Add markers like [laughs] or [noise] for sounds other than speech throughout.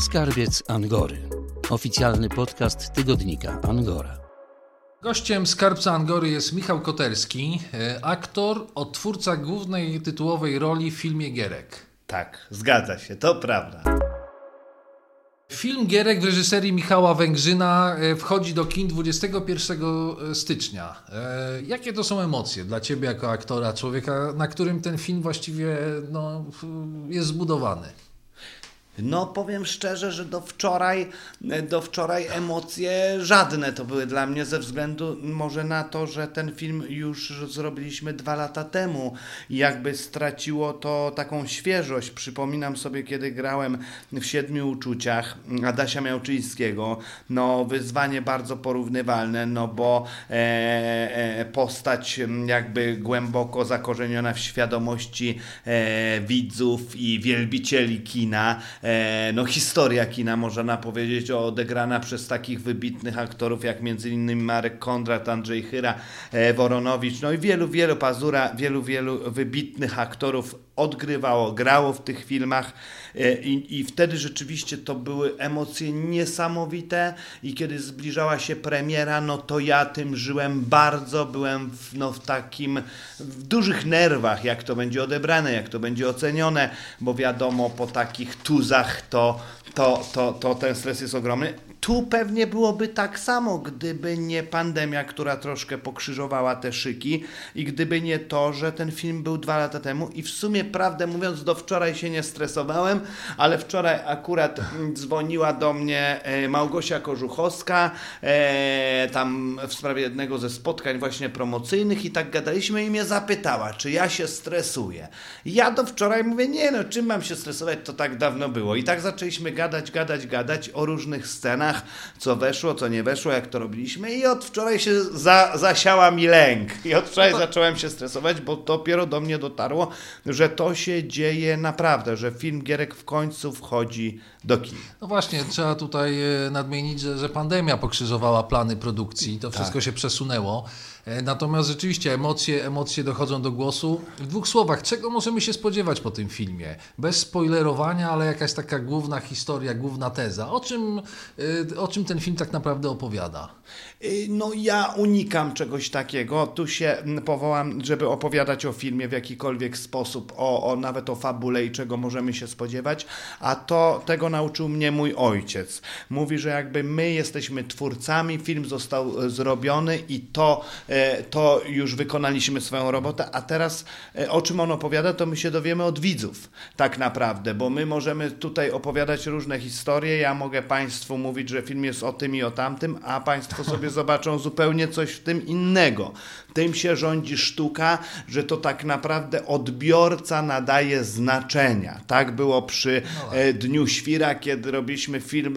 Skarbiec Angory. Oficjalny podcast tygodnika Angora. Gościem Skarbca Angory jest Michał Koterski, e, aktor, odtwórca głównej tytułowej roli w filmie Gierek. Tak, zgadza się, to prawda. Film Gierek w reżyserii Michała Węgrzyna e, wchodzi do kin 21 stycznia. E, jakie to są emocje dla Ciebie jako aktora, człowieka, na którym ten film właściwie no, jest zbudowany? No powiem szczerze, że do wczoraj, do wczoraj emocje żadne to były dla mnie ze względu może na to, że ten film już zrobiliśmy dwa lata temu jakby straciło to taką świeżość. Przypominam sobie, kiedy grałem w Siedmiu Uczuciach Adasia Miałczyńskiego, no wyzwanie bardzo porównywalne, no bo e, e, postać jakby głęboko zakorzeniona w świadomości e, widzów i wielbicieli kina, no, historia kina, można powiedzieć, odegrana przez takich wybitnych aktorów, jak innymi Marek Kondrat, Andrzej Chyra, e, Woronowicz, no i wielu, wielu Pazura, wielu, wielu wybitnych aktorów odgrywało, grało w tych filmach e, i, i wtedy rzeczywiście to były emocje niesamowite i kiedy zbliżała się premiera, no to ja tym żyłem bardzo, byłem w, no, w takim, w dużych nerwach, jak to będzie odebrane, jak to będzie ocenione, bo wiadomo, po takich tuzach to, to, to, to ten stres jest ogromny. Tu pewnie byłoby tak samo, gdyby nie pandemia, która troszkę pokrzyżowała te szyki i gdyby nie to, że ten film był dwa lata temu i w sumie, prawdę mówiąc, do wczoraj się nie stresowałem, ale wczoraj akurat dzwoniła do mnie e, Małgosia Korzuchowska e, tam w sprawie jednego ze spotkań właśnie promocyjnych i tak gadaliśmy i mnie zapytała, czy ja się stresuję. Ja do wczoraj mówię, nie no, czym mam się stresować, to tak dawno było. I tak zaczęliśmy gadać, gadać, gadać o różnych scenach, co weszło, co nie weszło, jak to robiliśmy i od wczoraj się za, zasiała mi lęk i od wczoraj no zacząłem się stresować, bo dopiero do mnie dotarło, że to się dzieje naprawdę, że film Gierek w końcu wchodzi do kin. No właśnie, trzeba tutaj e, nadmienić, że, że pandemia pokrzyżowała plany produkcji, to wszystko tak. się przesunęło. E, natomiast rzeczywiście emocje, emocje dochodzą do głosu. W dwóch słowach, czego możemy się spodziewać po tym filmie? Bez spoilerowania, ale jakaś taka główna historia, główna teza. O czym, e, o czym ten film tak naprawdę opowiada? Y, no ja unikam czegoś takiego. Tu się powołam, żeby opowiadać o filmie w jakikolwiek sposób, o, o nawet o fabule i czego możemy się spodziewać, a to tego nauczył mnie mój ojciec. Mówi, że jakby my jesteśmy twórcami, film został e, zrobiony i to, e, to już wykonaliśmy swoją robotę, a teraz e, o czym on opowiada, to my się dowiemy od widzów tak naprawdę, bo my możemy tutaj opowiadać różne historie, ja mogę Państwu mówić, że film jest o tym i o tamtym, a Państwo sobie [laughs] zobaczą zupełnie coś w tym innego. Tym się rządzi sztuka, że to tak naprawdę odbiorca nadaje znaczenia. Tak było przy no tak. Dniu Świra, kiedy robiliśmy film,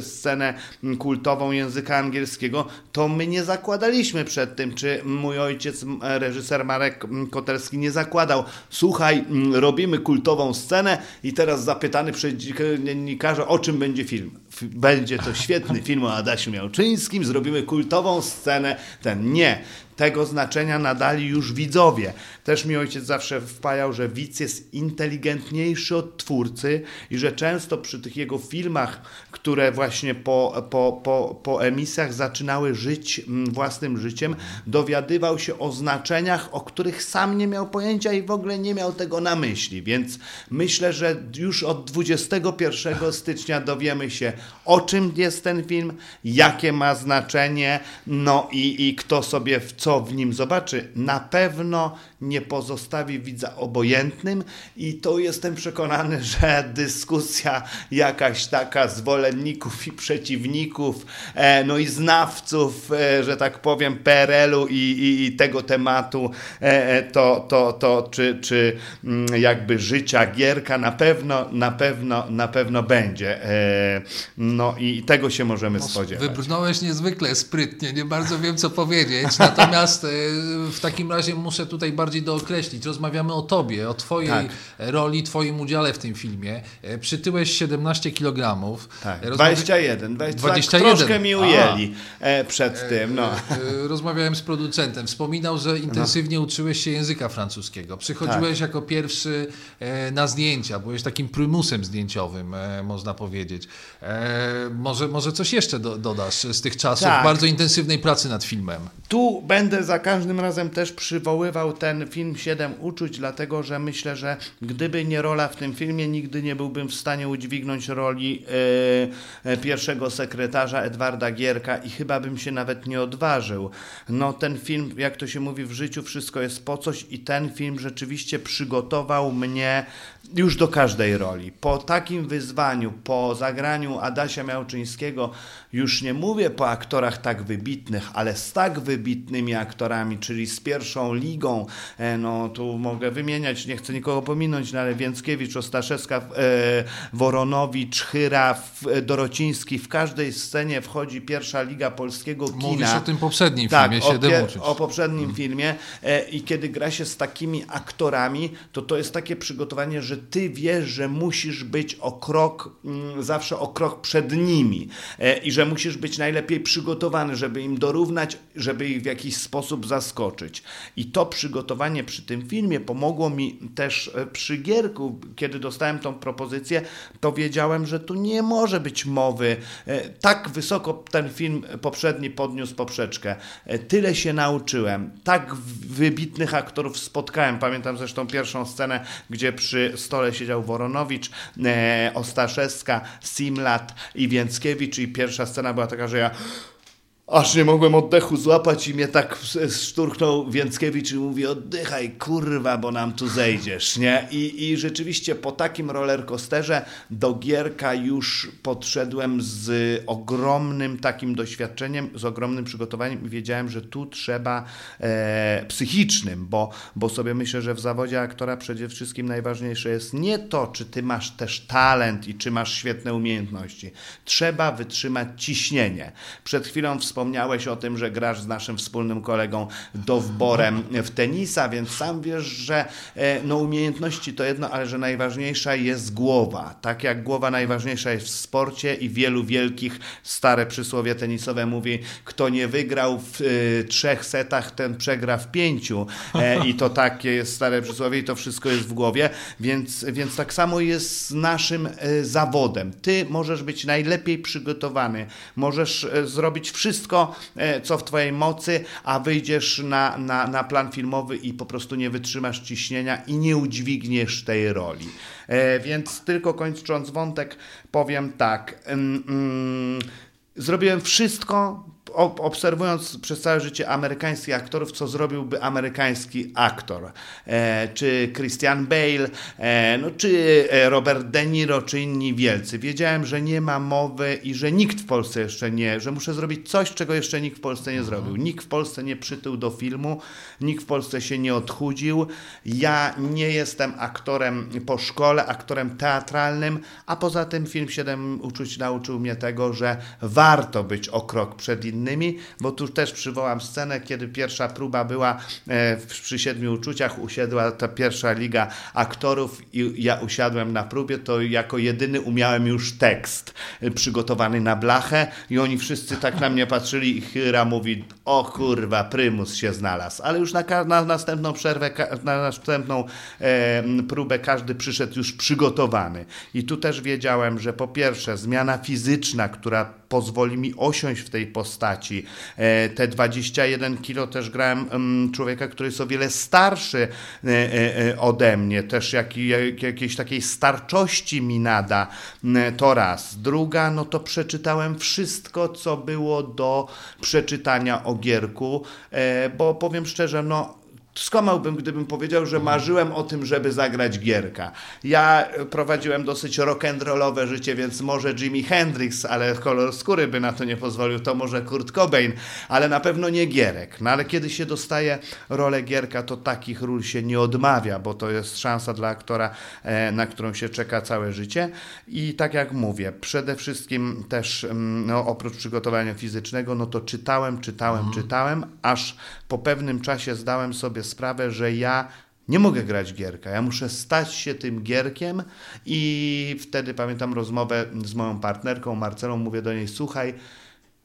scenę kultową języka angielskiego, to my nie zakładaliśmy przed tym, czy mój ojciec, reżyser Marek Kotelski nie zakładał, słuchaj, robimy kultową scenę i teraz zapytany przez dziennikarza, o czym będzie film. Będzie to świetny film o Adasiu Miałczyńskim, zrobimy kultową scenę, ten nie tego znaczenia nadali już widzowie. Też mi ojciec zawsze wpajał, że widz jest inteligentniejszy od twórcy i że często przy tych jego filmach, które właśnie po, po, po, po emisjach zaczynały żyć mm, własnym życiem, dowiadywał się o znaczeniach, o których sam nie miał pojęcia i w ogóle nie miał tego na myśli. Więc myślę, że już od 21 stycznia dowiemy się, o czym jest ten film, jakie ma znaczenie, no i, i kto sobie w co co w nim zobaczy, na pewno nie pozostawi widza obojętnym i to jestem przekonany, [laughs] że dyskusja jakaś taka zwolenników i przeciwników, e, no i znawców, e, że tak powiem, PRL-u i, i, i, tego tematu, e, to, to, to czy, czy mm, jakby życia Gierka na pewno, na pewno, na pewno będzie. No i tego się możemy spodziewać. Wybrnąłeś niezwykle sprytnie, nie bardzo wiem co powiedzieć, natomiast e, w takim razie muszę tutaj bardziej dookreślić. Rozmawiamy o tobie, o twojej tak. roli, twoim udziale w tym filmie. E, przytyłeś 17 kg. Tak, Rozmawia... 21, 21. troszkę mi ujęli A. E, przed tym. No. Rozmawiałem z producentem, wspominał, że intensywnie no. uczyłeś się języka francuskiego. Przychodziłeś tak. jako pierwszy na zdjęcia, byłeś takim prymusem zdjęciowym, można powiedzieć. Może, może coś jeszcze do, dodasz z tych czasów tak. bardzo intensywnej pracy nad filmem. Tu będę za każdym razem też przywoływał ten film Siedem Uczuć, dlatego że myślę, że gdyby nie rola w tym filmie, nigdy nie byłbym w stanie udźwignąć roli yy, pierwszego sekretarza Edwarda Gierka i chyba bym się nawet nie odważył. No ten film, jak to się mówi w życiu, wszystko jest po coś i ten film rzeczywiście przygotował mnie już do każdej roli. Po takim wyzwaniu, po zagraniu Adasia Miałczyńskiego, już nie mówię po aktorach tak wybitnych, ale z tak wybitnymi aktorami, czyli z pierwszą ligą, e, no tu mogę wymieniać, nie chcę nikogo pominąć, no ale Więckiewicz, Ostaszewska, e, Woronowicz, Chyra, e, Dorociński, w każdej scenie wchodzi pierwsza liga polskiego kina. Mówisz o tym poprzednim tak, filmie, o, o poprzednim hmm. filmie i kiedy gra się z takimi aktorami, to to jest takie przygotowanie, że ty wiesz, że musisz być o krok, mm, zawsze o krok przed nimi i że musisz być najlepiej przygotowany, żeby im dorównać, żeby ich w jakiś sposób zaskoczyć. I to przygotowanie przy tym filmie pomogło mi też e, przy Gierku, kiedy dostałem tą propozycję, to wiedziałem, że tu nie może być mowy. E, tak wysoko ten film poprzedni podniósł poprzeczkę. E, tyle się nauczyłem. Tak wybitnych aktorów spotkałem. Pamiętam zresztą pierwszą scenę, gdzie przy stole siedział Woronowicz, Ostaszewska, Simlat i Więckiewicz i pierwsza scena była taka, że ja Aż nie mogłem oddechu złapać i mnie tak szturchnął Więckiewicz i mówi oddychaj kurwa, bo nam tu zejdziesz, nie? I, I rzeczywiście po takim rollercoasterze do Gierka już podszedłem z ogromnym takim doświadczeniem, z ogromnym przygotowaniem i wiedziałem, że tu trzeba e, psychicznym, bo, bo sobie myślę, że w zawodzie aktora przede wszystkim najważniejsze jest nie to, czy ty masz też talent i czy masz świetne umiejętności. Trzeba wytrzymać ciśnienie. Przed chwilą wspomniałem wspomniałeś o tym, że grasz z naszym wspólnym kolegą Dowborem w tenisa, więc sam wiesz, że e, no, umiejętności to jedno, ale że najważniejsza jest głowa. Tak jak głowa najważniejsza jest w sporcie i wielu wielkich, stare przysłowie tenisowe mówi, kto nie wygrał w y, trzech setach, ten przegra w pięciu. E, I to takie jest stare przysłowie i to wszystko jest w głowie, więc, więc tak samo jest z naszym y, zawodem. Ty możesz być najlepiej przygotowany, możesz y, zrobić wszystko, wszystko, e, co w Twojej mocy, a wyjdziesz na, na, na plan filmowy i po prostu nie wytrzymasz ciśnienia i nie udźwigniesz tej roli. E, więc tylko kończąc wątek, powiem tak. Mm, mm, zrobiłem wszystko, obserwując przez całe życie amerykańskich aktorów, co zrobiłby amerykański aktor. E, czy Christian Bale, e, no, czy e, Robert De Niro, czy inni wielcy. Wiedziałem, że nie ma mowy i że nikt w Polsce jeszcze nie, że muszę zrobić coś, czego jeszcze nikt w Polsce nie zrobił. Mhm. Nikt w Polsce nie przytył do filmu, nikt w Polsce się nie odchudził. Ja nie jestem aktorem po szkole, aktorem teatralnym, a poza tym film 7 uczuć nauczył mnie tego, że warto być o krok przed innymi innymi, bo tu też przywołam scenę, kiedy pierwsza próba była e, przy Siedmiu Uczuciach, usiadła ta pierwsza liga aktorów i ja usiadłem na próbie, to jako jedyny umiałem już tekst e, przygotowany na blachę i oni wszyscy tak na mnie patrzyli i Hyra mówi, o kurwa, prymus się znalazł. Ale już na, na następną przerwę, na następną e, próbę każdy przyszedł już przygotowany. I tu też wiedziałem, że po pierwsze zmiana fizyczna, która pozwoli mi osiąść w tej postaci. E, te 21 kilo też grałem człowieka, który jest o wiele starszy e, e, ode mnie, też jak, jakiejś takiej starczości mi nada. To raz. Druga, no to przeczytałem wszystko, co było do przeczytania o Gierku, bo powiem szczerze, no skłamałbym, gdybym powiedział, że marzyłem o tym, żeby zagrać gierka. Ja prowadziłem dosyć rock'n'rollowe życie, więc może Jimi Hendrix, ale kolor skóry by na to nie pozwolił, to może Kurt Cobain, ale na pewno nie gierek. No ale kiedy się dostaje rolę gierka, to takich ról się nie odmawia, bo to jest szansa dla aktora, e, na którą się czeka całe życie. I tak jak mówię, przede wszystkim też mm, no, oprócz przygotowania fizycznego, no to czytałem, czytałem, mhm. czytałem, aż po pewnym czasie zdałem sobie sprawę, że ja nie mogę grać gierka, ja muszę stać się tym gierkiem i wtedy pamiętam rozmowę z moją partnerką Marcelą, mówię do niej, słuchaj,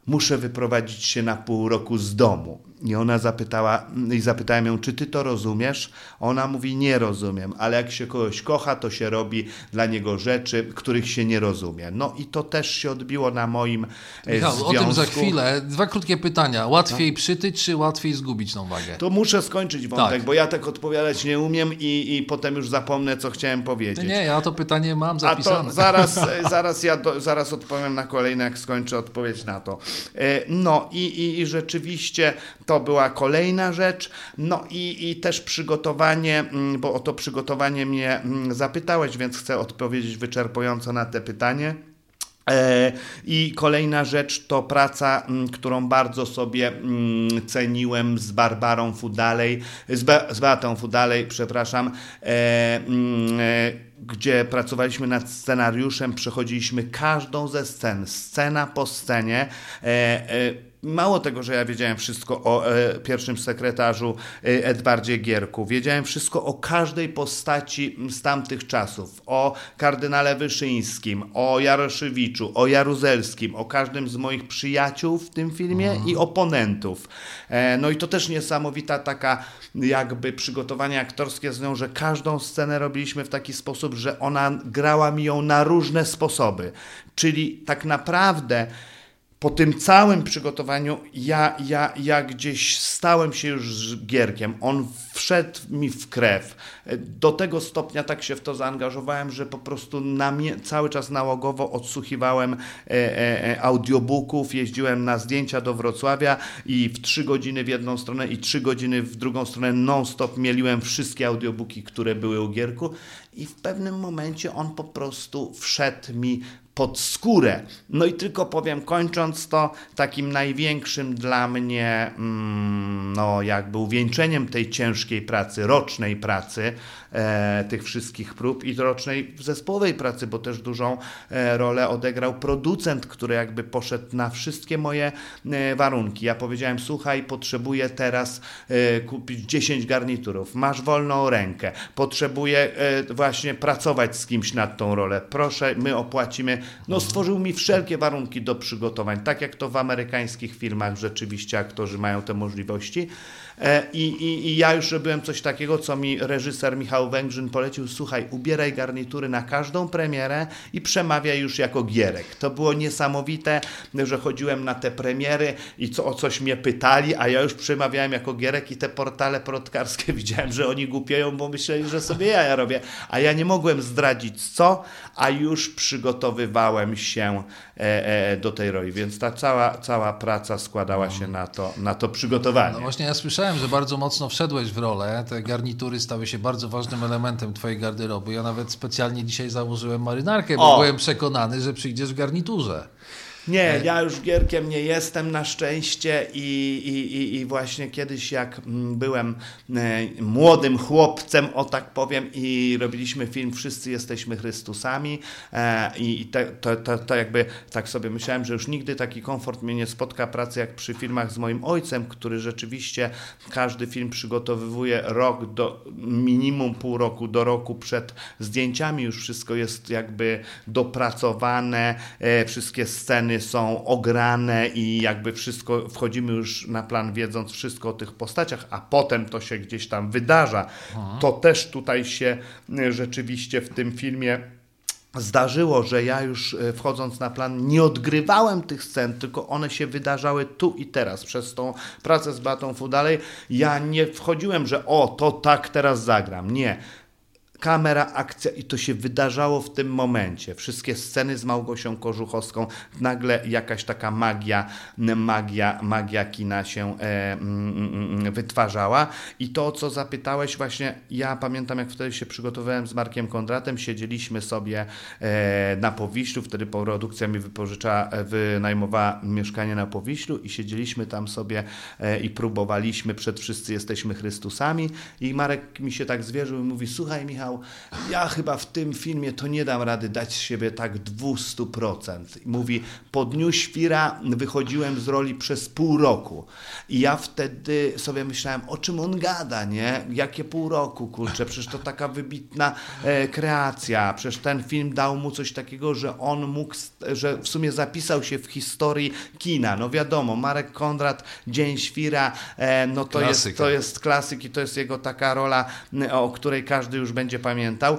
muszę wyprowadzić się na pół roku z domu. I ona zapytała, i zapytałem ją, czy ty to rozumiesz? Ona mówi, nie rozumiem, ale jak się kogoś kocha, to się robi dla niego rzeczy, których się nie rozumie. No i to też się odbiło na moim e, Michał, związku. o tym za chwilę. Dwa krótkie pytania. Łatwiej no? przytyć, czy łatwiej zgubić tą wagę? To muszę skończyć wątek, tak. bo ja tak odpowiadać nie umiem i, i potem już zapomnę, co chciałem powiedzieć. Nie, ja to pytanie mam zapisane. A to zaraz, [laughs] zaraz ja do, zaraz odpowiem na kolejne, jak skończę odpowiedź na to. E, no i, i, rzeczywiście to to była kolejna rzecz. No i, i też przygotowanie, mm, bo o to przygotowanie mnie mm, zapytałeś, więc chcę odpowiedzieć wyczerpująco na te pytanie. E, I kolejna rzecz to praca, którą bardzo sobie ceniłem z Barbarą Fudalej, z, Be z Beatą Fudalej, przepraszam, e, e, gdzie pracowaliśmy nad scenariuszem, przechodziliśmy każdą ze scen, scena po scenie mało tego, że ja wiedziałem wszystko o e, pierwszym sekretarzu e, Edwardzie Gierku, wiedziałem wszystko o każdej postaci z tamtych czasów, o kardynale Wyszyńskim, o Jaroszewiczu, o Jaruzelskim, o każdym z moich przyjaciół w tym filmie mhm. i oponentów. E, no i to też niesamowita taka jakby przygotowanie aktorskie z nią, że każdą scenę robiliśmy w taki sposób, że ona grała mi ją na różne sposoby. Czyli tak naprawdę po tym całym przygotowaniu ja, ja, ja gdzieś stałem się już z Gierkiem. On wszedł mi w krew. Do tego stopnia tak się w to zaangażowałem, że po prostu na cały czas nałogowo odsłuchiwałem e, e, e, audiobooków, jeździłem na zdjęcia do Wrocławia i w trzy godziny w jedną stronę i trzy godziny w drugą stronę non-stop mieliłem wszystkie audiobooki, które były u Gierku i w pewnym momencie on po prostu wszedł mi pod skórę. No i tylko powiem, kończąc to, takim największym dla mnie, mm, no jakby uwieńczeniem tej ciężkiej pracy, rocznej pracy, e, tych wszystkich prób i rocznej zespołowej pracy, bo też dużą e, rolę odegrał producent, który jakby poszedł na wszystkie moje e, warunki. Ja powiedziałem, słuchaj, potrzebuję teraz e, kupić 10 garniturów, masz wolną rękę, potrzebuję e, właśnie pracować z kimś nad tą rolę, proszę, my opłacimy. No, stworzył mi wszelkie warunki do przygotowań, tak jak to w amerykańskich filmach rzeczywiście aktorzy mają te możliwości. E, I, i, I, ja już robiłem coś takiego, co mi reżyser Michał Węgrzyn polecił. Słuchaj, ubieraj garnitury na każdą premierę i przemawiaj już jako gierek. To było niesamowite, że chodziłem na te premiery i co, o coś mnie pytali, a ja już przemawiałem jako gierek i te portale protkarskie [laughs] widziałem, że oni głupieją, bo myśleli, że sobie ja, ja robię. A ja nie mogłem zdradzić co, a już przygotowywałem się do tej roli, więc ta cała, cała praca składała się na to, na to przygotowanie. No właśnie ja słyszałem słyszałem, że bardzo mocno wszedłeś w rolę. Te garnitury stały się bardzo ważnym elementem twojej garderoby. Ja nawet specjalnie dzisiaj założyłem marynarkę, bo o. byłem przekonany, że przyjdziesz w garniturze. Nie, ja już Gierkiem nie jestem na szczęście i, i, i, i właśnie kiedyś jak mm, byłem e, młodym chłopcem, o tak powiem, i robiliśmy film Wszyscy jesteśmy Chrystusami e, i te, to, to, to jakby tak sobie myślałem, że już nigdy taki komfort mnie nie spotka pracy jak przy filmach z moim ojcem, który rzeczywiście każdy film przygotowywuje rok do minimum pół roku do roku przed zdjęciami, już wszystko jest jakby dopracowane, e, wszystkie sceny są ograne i jakby wszystko, wchodzimy już na plan wiedząc wszystko o tych postaciach, a potem to się gdzieś tam wydarza. Aha. To też tutaj się e, rzeczywiście w tym filmie zdarzyło, że ja już e, wchodząc na plan nie odgrywałem tych scen, tylko one się wydarzały tu i teraz. Przez tą pracę z Batą Fudalej ja nie wchodziłem, że o, to tak teraz zagram. Nie kamera, akcja i to się wydarzało w tym momencie. Wszystkie sceny z Małgosią Kożuchowską, nagle jakaś taka magia, magia, magia kina się e, mm, mm, mm, wytwarzała i to, co zapytałeś właśnie, ja pamiętam jak wtedy się przygotowałem z Markiem Kondratem, siedzieliśmy sobie e, na Powiślu, wtedy produkcja mi wypożyczała, e, wynajmowała mieszkanie na Powiślu i siedzieliśmy tam sobie e, i próbowaliśmy przed Wszyscy Jesteśmy Chrystusami i Marek mi się tak zwierzył i mówi, słuchaj Michał, ja chyba w tym filmie to nie dam rady dać z siebie tak 200%. I mówi, po Dniu Świra wychodziłem z roli przez pół roku i ja wtedy sobie myślałem, o czym on gada, nie? Jakie pół roku, kurczę, przecież to taka wybitna e, kreacja, przecież ten film dał mu coś takiego, że on mógł, że w sumie zapisał się w historii kina. No wiadomo, Marek Kondrat, Dzień Świra, e, no to jest, to jest klasyk i to jest jego taka rola, o której każdy już będzie pamiętał.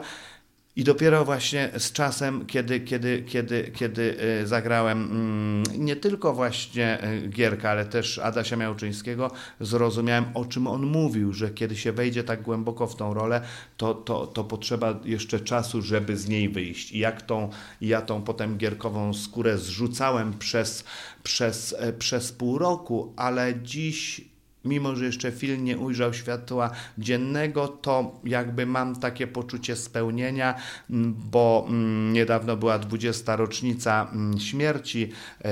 I dopiero właśnie z czasem, kiedy, kiedy, kiedy, kiedy e, zagrałem mm, nie tylko właśnie e, Gierka, ale też Adasia Miałczyńskiego, zrozumiałem o czym on mówił, że kiedy się wejdzie tak głęboko w tą rolę, to, to, to potrzeba jeszcze czasu, żeby z niej wyjść. I jak tą, ja tą potem Gierkową skórę zrzucałem przez, przez, e, przez pół roku, ale dziś mimo że jeszcze film nie ujrzał światła dziennego, to jakby mam takie poczucie spełnienia, bo niedawno była 20. rocznica śmierci e,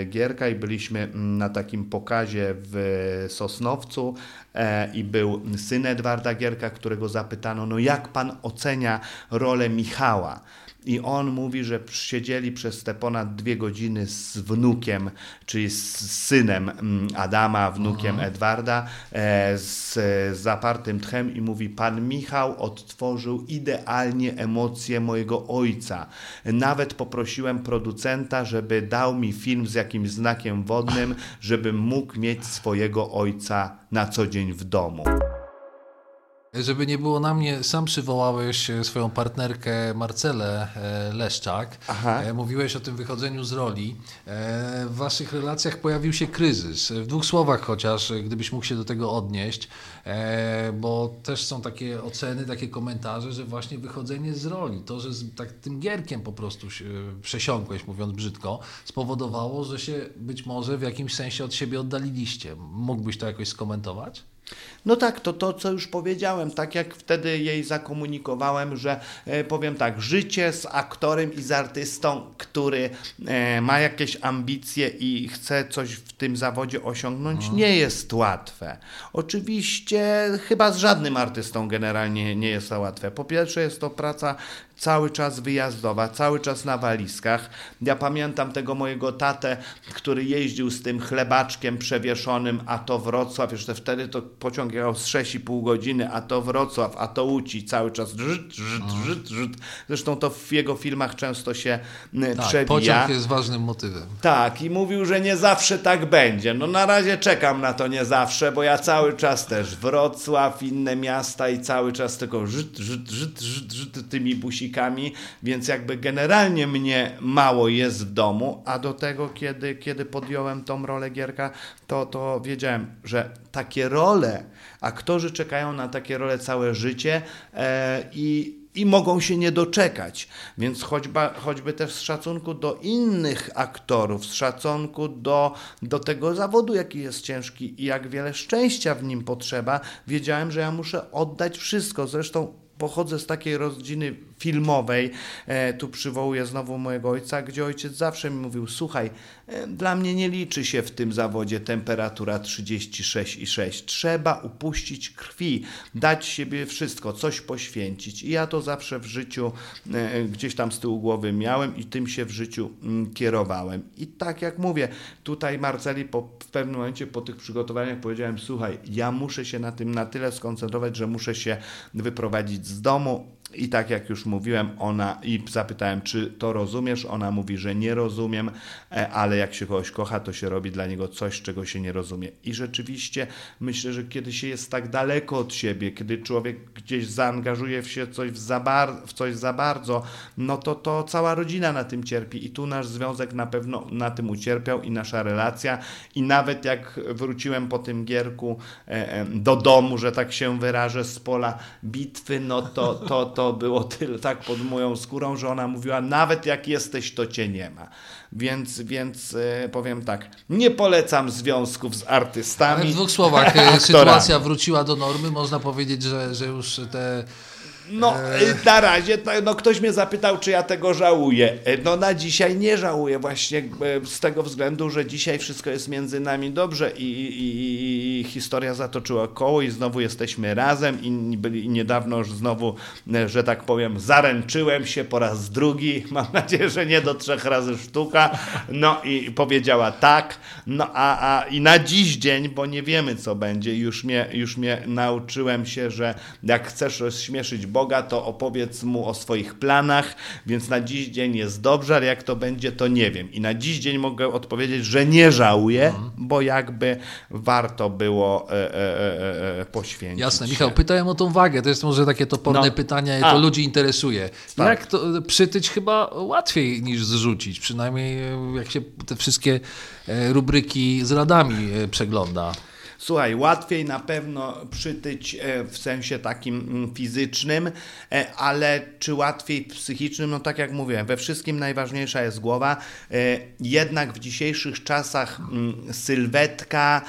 e, Gierka i byliśmy na takim pokazie w Sosnowcu e, i był syn Edwarda Gierka, którego zapytano, no jak pan ocenia rolę Michała? I on mówi, że siedzieli przez te ponad dwie godziny z wnukiem, czyli z synem mm, Adama, wnukiem Aha. Edwarda, e, z, z zapartym tchem i mówi, pan Michał odtworzył idealnie emocje mojego ojca. Nawet poprosiłem producenta, żeby dał mi film z jakimś znakiem wodnym, żebym mógł mieć swojego ojca na co dzień w domu. Żeby nie było na mnie, sam przywołałeś e, swoją partnerkę Marcelę e, Leszczak. Aha. E, mówiłeś o tym wychodzeniu z roli. W waszych relacjach pojawił się kryzys. W dwóch słowach chociaż, gdybyś mógł się do tego odnieść, bo też są takie oceny, takie komentarze, że właśnie wychodzenie z roli, to, że z tak tym gierkiem po prostu się przesiąkłeś, mówiąc brzydko, spowodowało, że się być może w jakimś sensie od siebie oddaliliście. Mógłbyś to jakoś skomentować? No tak, to to, co już powiedziałem, tak jak wtedy jej zakomunikowałem, że e, powiem tak, życie z aktorem i z artystą, który e, ma jakieś ambicje i chce coś w tym zawodzie osiągnąć, no. nie jest łatwe. Oczywiście chyba z żadnym artystą generalnie nie jest to łatwe. Po pierwsze jest to praca cały czas wyjazdowa, cały czas na walizkach. Ja pamiętam tego mojego tatę, który jeździł z tym chlebaczkiem przewieszonym, a to Wrocław, jeszcze wtedy to pociąg jechał z 6,5 godziny, a to Wrocław, a to Łódź cały czas żyd, żyd, żyd, żyd. Zresztą to w jego filmach często się tak, przewija. pociąg jest ważnym motywem. Tak, i mówił, że nie zawsze tak będzie. No na razie czekam na to nie zawsze, bo ja cały czas też Wrocław, inne miasta i cały czas tylko żyd, żyd, żyd, żyd, żyd tymi busikami więc jakby generalnie mnie mało jest w domu, a do tego, kiedy, kiedy podjąłem tą rolę Gierka, to, to wiedziałem, że takie role, aktorzy czekają na takie role całe życie e, i i mogą się nie doczekać. Więc choćby, choćby też z szacunku do innych aktorów, z szacunku do, do tego zawodu, jaki jest ciężki i jak wiele szczęścia w nim potrzeba, wiedziałem, że ja muszę oddać wszystko. Zresztą pochodzę z takiej rodziny filmowej, e, tu przywołuję znowu mojego ojca, gdzie ojciec zawsze mi mówił: Słuchaj, e, dla mnie nie liczy się w tym zawodzie temperatura 36,6. Trzeba upuścić krwi, dać siebie wszystko, coś poświęcić. I ja to zawsze w życiu e, gdzieś tam z tyłu głowy miałem i tym się w życiu mm, kierowałem. I tak jak mówię, tutaj Marceli po, w pewnym momencie po tych przygotowaniach powiedziałem: Słuchaj, ja muszę się na tym na tyle skoncentrować, że muszę się wyprowadzić z domu I tak jak już mówiłem, ona i zapytałem, czy to rozumiesz? Ona mówi, że nie rozumiem, e, ale jak się kogoś kocha, to się robi dla niego coś, czego się nie rozumie. I rzeczywiście myślę, że kiedy się jest tak daleko od siebie, kiedy człowiek gdzieś zaangażuje się coś, w za, bar- w coś za bardzo, no to, to cała rodzina na tym cierpi. I tu nasz związek na pewno na tym ucierpiał i nasza relacja. I nawet jak wróciłem po tym gierku e, do domu, że tak się wyrażę, z pola bitwy, no to, to, to to było tyle tak pod moją skórą, że ona mówiła, nawet jak jesteś, to cię nie ma. Więc, więc e, powiem tak, nie polecam związków z artystami. Ale w dwóch słowach, e, [laughs] sytuacja wróciła do normy, można powiedzieć, że, że już te no, e, na razie, no ktoś mnie zapytał, czy ja tego żałuję. E, no na dzisiaj nie żałuję właśnie e, z tego względu, że dzisiaj wszystko jest między nami dobrze i, i, i historia zatoczyła koło i znowu jesteśmy razem i, byli, i niedawno już znowu, że tak powiem, zaręczyłem się po raz drugi. [laughs] Mam nadzieję, że nie do trzech razy sztuka. No i powiedziała tak. No a, a i na dziś dzień, bo nie wiemy co będzie, już mnie, już mnie nauczyłem się, że jak chcesz rozśmieszyć Boga, Boga, to opowiedz mu o swoich planach, więc na dziś dzień jest dobrze, ale jak to będzie, to nie wiem. I na dziś dzień mogę odpowiedzieć, że nie żałuję, mhm. bo jakby warto było e, e, e, e poświęcić. Jasne, Michał, pytałem o tą wagę, to jest może takie toporne no. pytanie, i to ludzi interesuje. Tak. Jak to przytyć chyba łatwiej niż zrzucić, przynajmniej e, jak się te wszystkie e, rubryki z radami przegląda. Słuchaj, łatwiej na pewno przytyć e, w sensie takim mm, fizycznym, e, ale czy łatwiej psychicznym? No tak jak mówiłem, we wszystkim najważniejsza jest głowa. E, jednak w dzisiejszych czasach mm, sylwetka,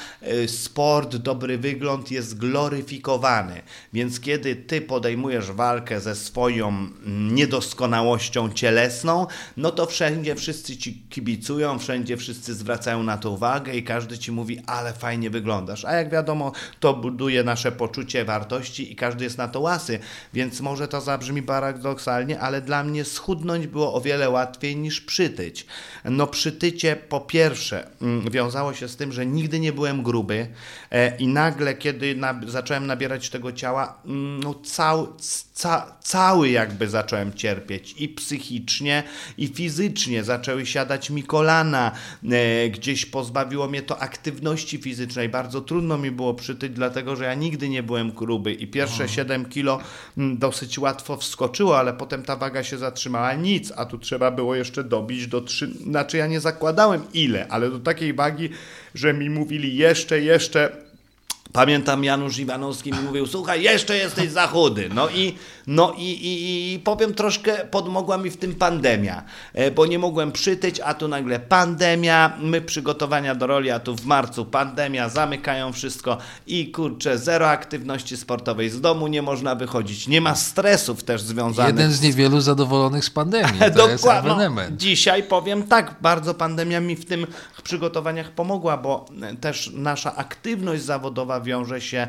sport, dobry wygląd jest gloryfikowany. Więc kiedy ty podejmujesz walkę ze swoją mm, niedoskonałością cielesną, no to wszędzie wszyscy ci kibicują, wszędzie wszyscy zwracają na to uwagę i każdy ci mówi, ale fajnie wyglądasz a jak wiadomo, to buduje nasze poczucie wartości i każdy jest na to łasy, więc może to zabrzmi paradoksalnie, ale dla mnie schudnąć było o wiele łatwiej niż przytyć. No przytycie po pierwsze mm, wiązało się z tym, że nigdy nie byłem gruby e, i nagle, kiedy zacząłem nabierać tego ciała, mm, no cały, ca, cały jakby zacząłem cierpieć i psychicznie, i fizycznie. Zaczęły siadać mi kolana, e, gdzieś pozbawiło mnie to aktywności fizycznej, bardzo trudno mi było przytyć, dlatego że ja nigdy nie byłem gruby i pierwsze Aha. 7 kilo mm, dosyć łatwo wskoczyło, ale potem ta waga się zatrzymała. Nic, a tu trzeba było jeszcze dobić do 3, znaczy ja nie zakładałem ile, ale do takiej wagi, że mi mówili jeszcze, jeszcze Pamiętam Janusz Iwanowski mi mówił, słuchaj, jeszcze jesteś za chudy. No i, no i, i, i powiem troszkę, podmogła mi w tym pandemia, e, bo nie mogłem przytyć, a tu nagle pandemia, my przygotowania do roli, a tu w marcu pandemia, zamykają wszystko i kurczę, zero aktywności sportowej, z domu nie można wychodzić, nie ma stresów też związanych. Jeden z niewielu zadowolonych z pandemii, to [laughs] Dokładnie. jest ewenement. No, dzisiaj powiem tak, bardzo pandemia mi w tym przygotowaniach pomogła, bo też nasza aktywność zawodowa wiąże się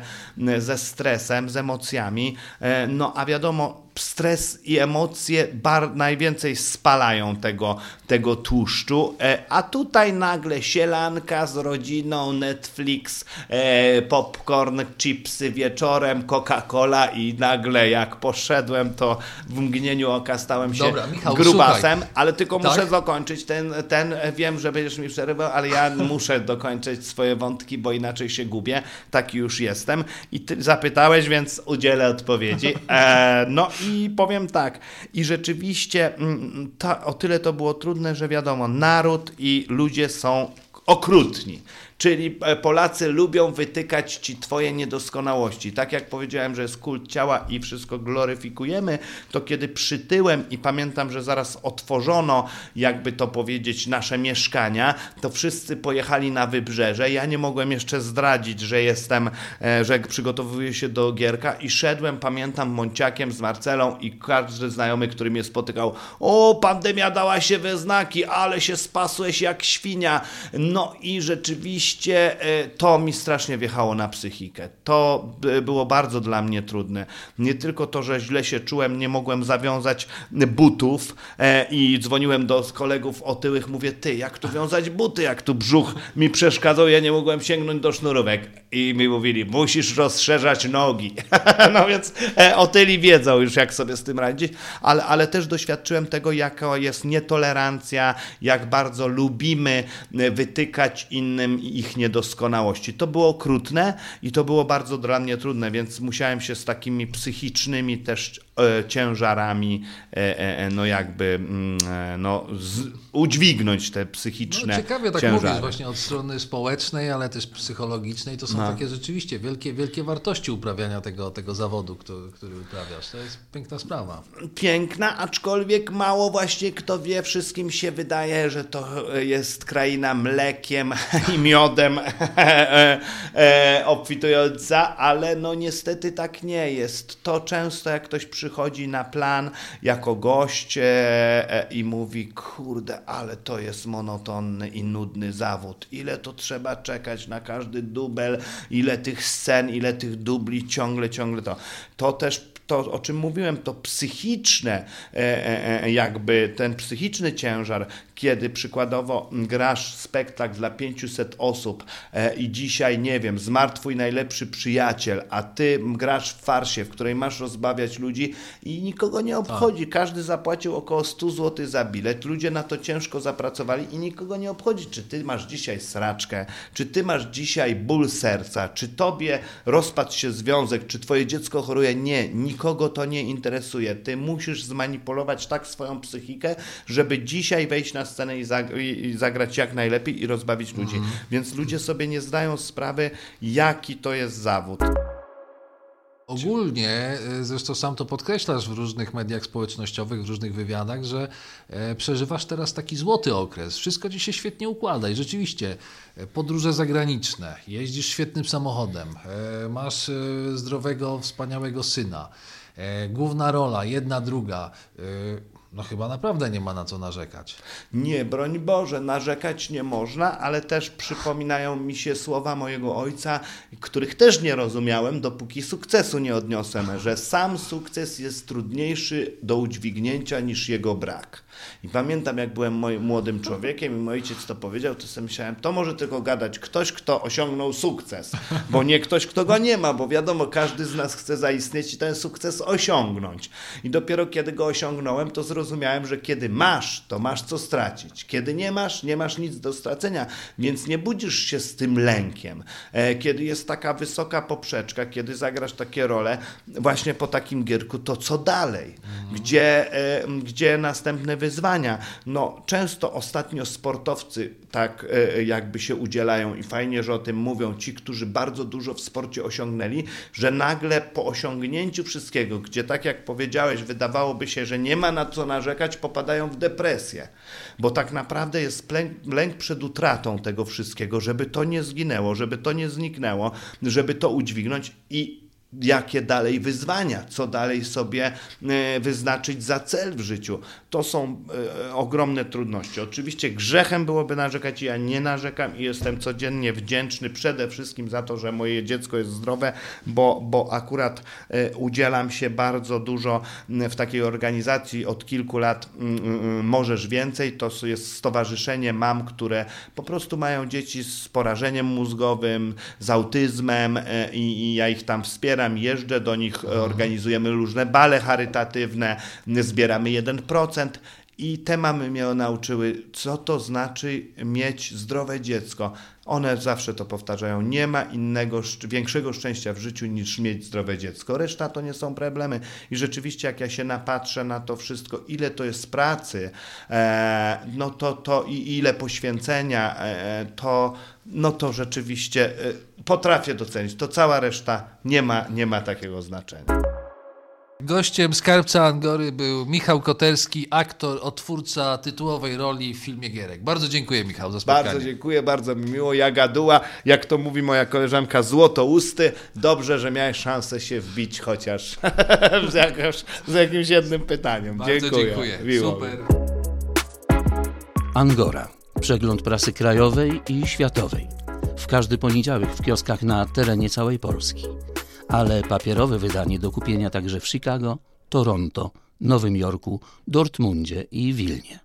ze stresem, z emocjami. E, no a wiadomo, stres i emocje bar, najwięcej spalają tego, tego tłuszczu, e, a tutaj nagle sielanka z rodziną, Netflix, e, popcorn, chipsy wieczorem, Coca-Cola i nagle jak poszedłem, to w mgnieniu oka stałem się Dobra, Michał, grubasem, słuchaj. ale tylko tak? muszę dokończyć ten, ten, wiem, że będziesz mi przerywał, ale ja muszę dokończyć swoje wątki, bo inaczej się gubię, taki już jestem i ty zapytałeś, więc udzielę odpowiedzi. [laughs] E, no i powiem tak, i rzeczywiście mm, ta, o tyle to było trudne, że wiadomo, naród i ludzie są okrutni. Czyli e, Polacy lubią wytykać ci twoje niedoskonałości. Tak jak powiedziałem, że jest kult ciała i wszystko gloryfikujemy, to kiedy przytyłem i pamiętam, że zaraz otworzono, jakby to powiedzieć, nasze mieszkania, to wszyscy pojechali na wybrzeże. Ja nie mogłem jeszcze zdradzić, że jestem, e, że przygotowuję się do Gierka i szedłem, pamiętam, Monciakiem z Marcelą i każdy znajomy, który mnie spotykał, o, pandemia dała się we znaki, ale się spasłeś jak świnia. No i rzeczywiście e, to mi strasznie wjechało na psychikę. To było bardzo dla mnie trudne. Nie tylko to, że źle się czułem, nie mogłem zawiązać butów e, i dzwoniłem do kolegów otyłych, mówię, ty, jak tu wiązać buty, jak tu brzuch mi przeszkadzał, ja nie mogłem sięgnąć do sznurówek. I mi mówili, musisz rozszerzać nogi. [laughs] no więc e, otyli wiedzą już, jak sobie z tym radzić, ale, ale też doświadczyłem tego, jaka jest nietolerancja, jak bardzo lubimy wytykać innym ich niedoskonałości. To było okrutne i to było bardzo dla mnie trudne, więc musiałem się z takimi psychicznymi też ciężarami, e, e, no jakby mm, no, z, udźwignąć te psychiczne no, Ciekawie tak ciężary. mówisz właśnie od strony społecznej, ale też psychologicznej. To są no. takie rzeczywiście wielkie, wielkie wartości uprawiania tego, tego zawodu, który, który uprawiasz. To jest piękna sprawa. Piękna, aczkolwiek mało właśnie kto wie, wszystkim się wydaje, że to jest kraina mlekiem [laughs] i miodem [laughs] obfitująca, ale no niestety tak nie jest. To często jak ktoś przy przychodzi na plan jako gość e, e, i mówi, kurde, ale to jest monotonny i nudny zawód. Ile to trzeba czekać na każdy dubel, ile tych scen, ile tych dubli, ciągle, ciągle to. To też to, o czym mówiłem, to psychiczne, e, jakby ten psychiczny ciężar, kiedy przykładowo grasz spektakl dla 500 osób i dzisiaj, nie wiem, zmarł twój najlepszy przyjaciel, a ty grasz w farsie, w której masz rozbawiać ludzi i nikogo nie obchodzi. Każdy zapłacił około 100 zł za bilet. Ludzie na to ciężko zapracowali i nikogo nie obchodzi, czy ty masz dzisiaj sraczkę, czy ty masz dzisiaj ból serca, czy tobie rozpadł się związek, czy twoje dziecko choruje. Nie, nikogo to nie interesuje. Ty musisz zmanipulować tak swoją psychikę, żeby dzisiaj wejść na scenę i, i zagrać jak najlepiej i rozbawić ludzi. Mhm. Więc ludzie sobie nie zdają sprawy, jaki to jest zawód. Ogólnie, e, zresztą sam to podkreślasz w różnych mediach społecznościowych, w różnych wywiadach, że e, przeżywasz teraz taki złoty okres. Wszystko ci się świetnie układa i rzeczywiście e, podróże zagraniczne, jeździsz świetnym samochodem, masz zdrowego, wspaniałego syna, główna rola, jedna, druga no chyba naprawdę nie ma na co narzekać. Nie, broń Boże, narzekać nie można, ale też przypominają mi się słowa mojego ojca, których też nie rozumiałem, dopóki sukcesu nie odniosłem, że sam sukces jest trudniejszy do udźwignięcia niż jego brak. I pamiętam, jak byłem moim młodym człowiekiem i mój ojciec to powiedział, to sobie myślałem, to może tylko gadać ktoś, kto osiągnął sukces, bo nie ktoś, kto go nie ma, bo wiadomo, każdy z nas chce zaistnieć i ten sukces osiągnąć. I dopiero kiedy go osiągnąłem, to zrozumiałem, że kiedy masz, to masz co stracić. Kiedy nie masz, nie masz nic do stracenia, więc nie budzisz się z tym lękiem. E, kiedy jest taka wysoka poprzeczka, kiedy zagrasz takie role, właśnie po takim gierku, to co dalej? Gdzie, e, gdzie następne wyzwania. No, często ostatnio sportowcy tak e, jakby się udzielają i fajnie, że o tym mówią ci, którzy bardzo dużo w sporcie osiągnęli, że nagle po osiągnięciu wszystkiego, gdzie tak jak powiedziałeś, wydawałoby się, że nie ma na co narzekać, popadają w depresję. Bo tak naprawdę jest lęk, przed utratą tego wszystkiego, żeby to nie zginęło, żeby to nie zniknęło, żeby to udźwignąć i jakie dalej wyzwania, co dalej sobie e, wyznaczyć za cel w życiu. To są e, ogromne trudności. Oczywiście grzechem byłoby narzekać, ja nie narzekam i jestem codziennie wdzięczny przede wszystkim za to, że moje dziecko jest zdrowe, bo, bo akurat e, udzielam się bardzo dużo w takiej organizacji od kilku lat Możesz Więcej. To jest stowarzyszenie mam, które po prostu mają dzieci z porażeniem mózgowym, z autyzmem i, i ja ich tam wspieram wspieram, jeżdżę do nich, organizujemy różne bale charytatywne, zbieramy 1%. I te mamy mnie nauczyły, co to znaczy mieć zdrowe dziecko. One zawsze to powtarzają. Nie ma innego, większego szczęścia w życiu niż mieć zdrowe dziecko. Reszta to nie są problemy. I rzeczywiście, jak ja się napatrzę na to wszystko, ile to jest pracy, e, no to, to i ile poświęcenia, e, to, no to rzeczywiście e, potrafię docenić. To cała reszta nie ma, nie ma takiego znaczenia. Gościem Skarbca Angory był Michał Koterski, aktor, otwórca tytułowej roli w filmie Gierek. Bardzo dziękuję Michał za spotkanie. Bardzo dziękuję, bardzo mi miło. Ja gaduła, jak to mówi moja koleżanka, złoto usty. Dobrze, że miałeś szansę się wbić chociaż [laughs] z, jakoś, z jakimś jednym pytaniem. Bardzo dziękuję. dziękuję. Miło Super. Angora. Przegląd prasy krajowej i światowej w każdy poniedziałek w kioskach na terenie całej Polski. Ale papierowe wydanie do kupienia także w Chicago, Toronto, Nowym Jorku, Dortmundzie i Wilnie.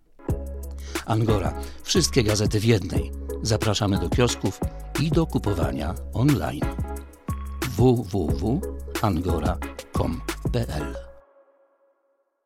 Angora. Wszystkie gazety w jednej. Zapraszamy do kiosków i do kupowania online. www.angora.com.pl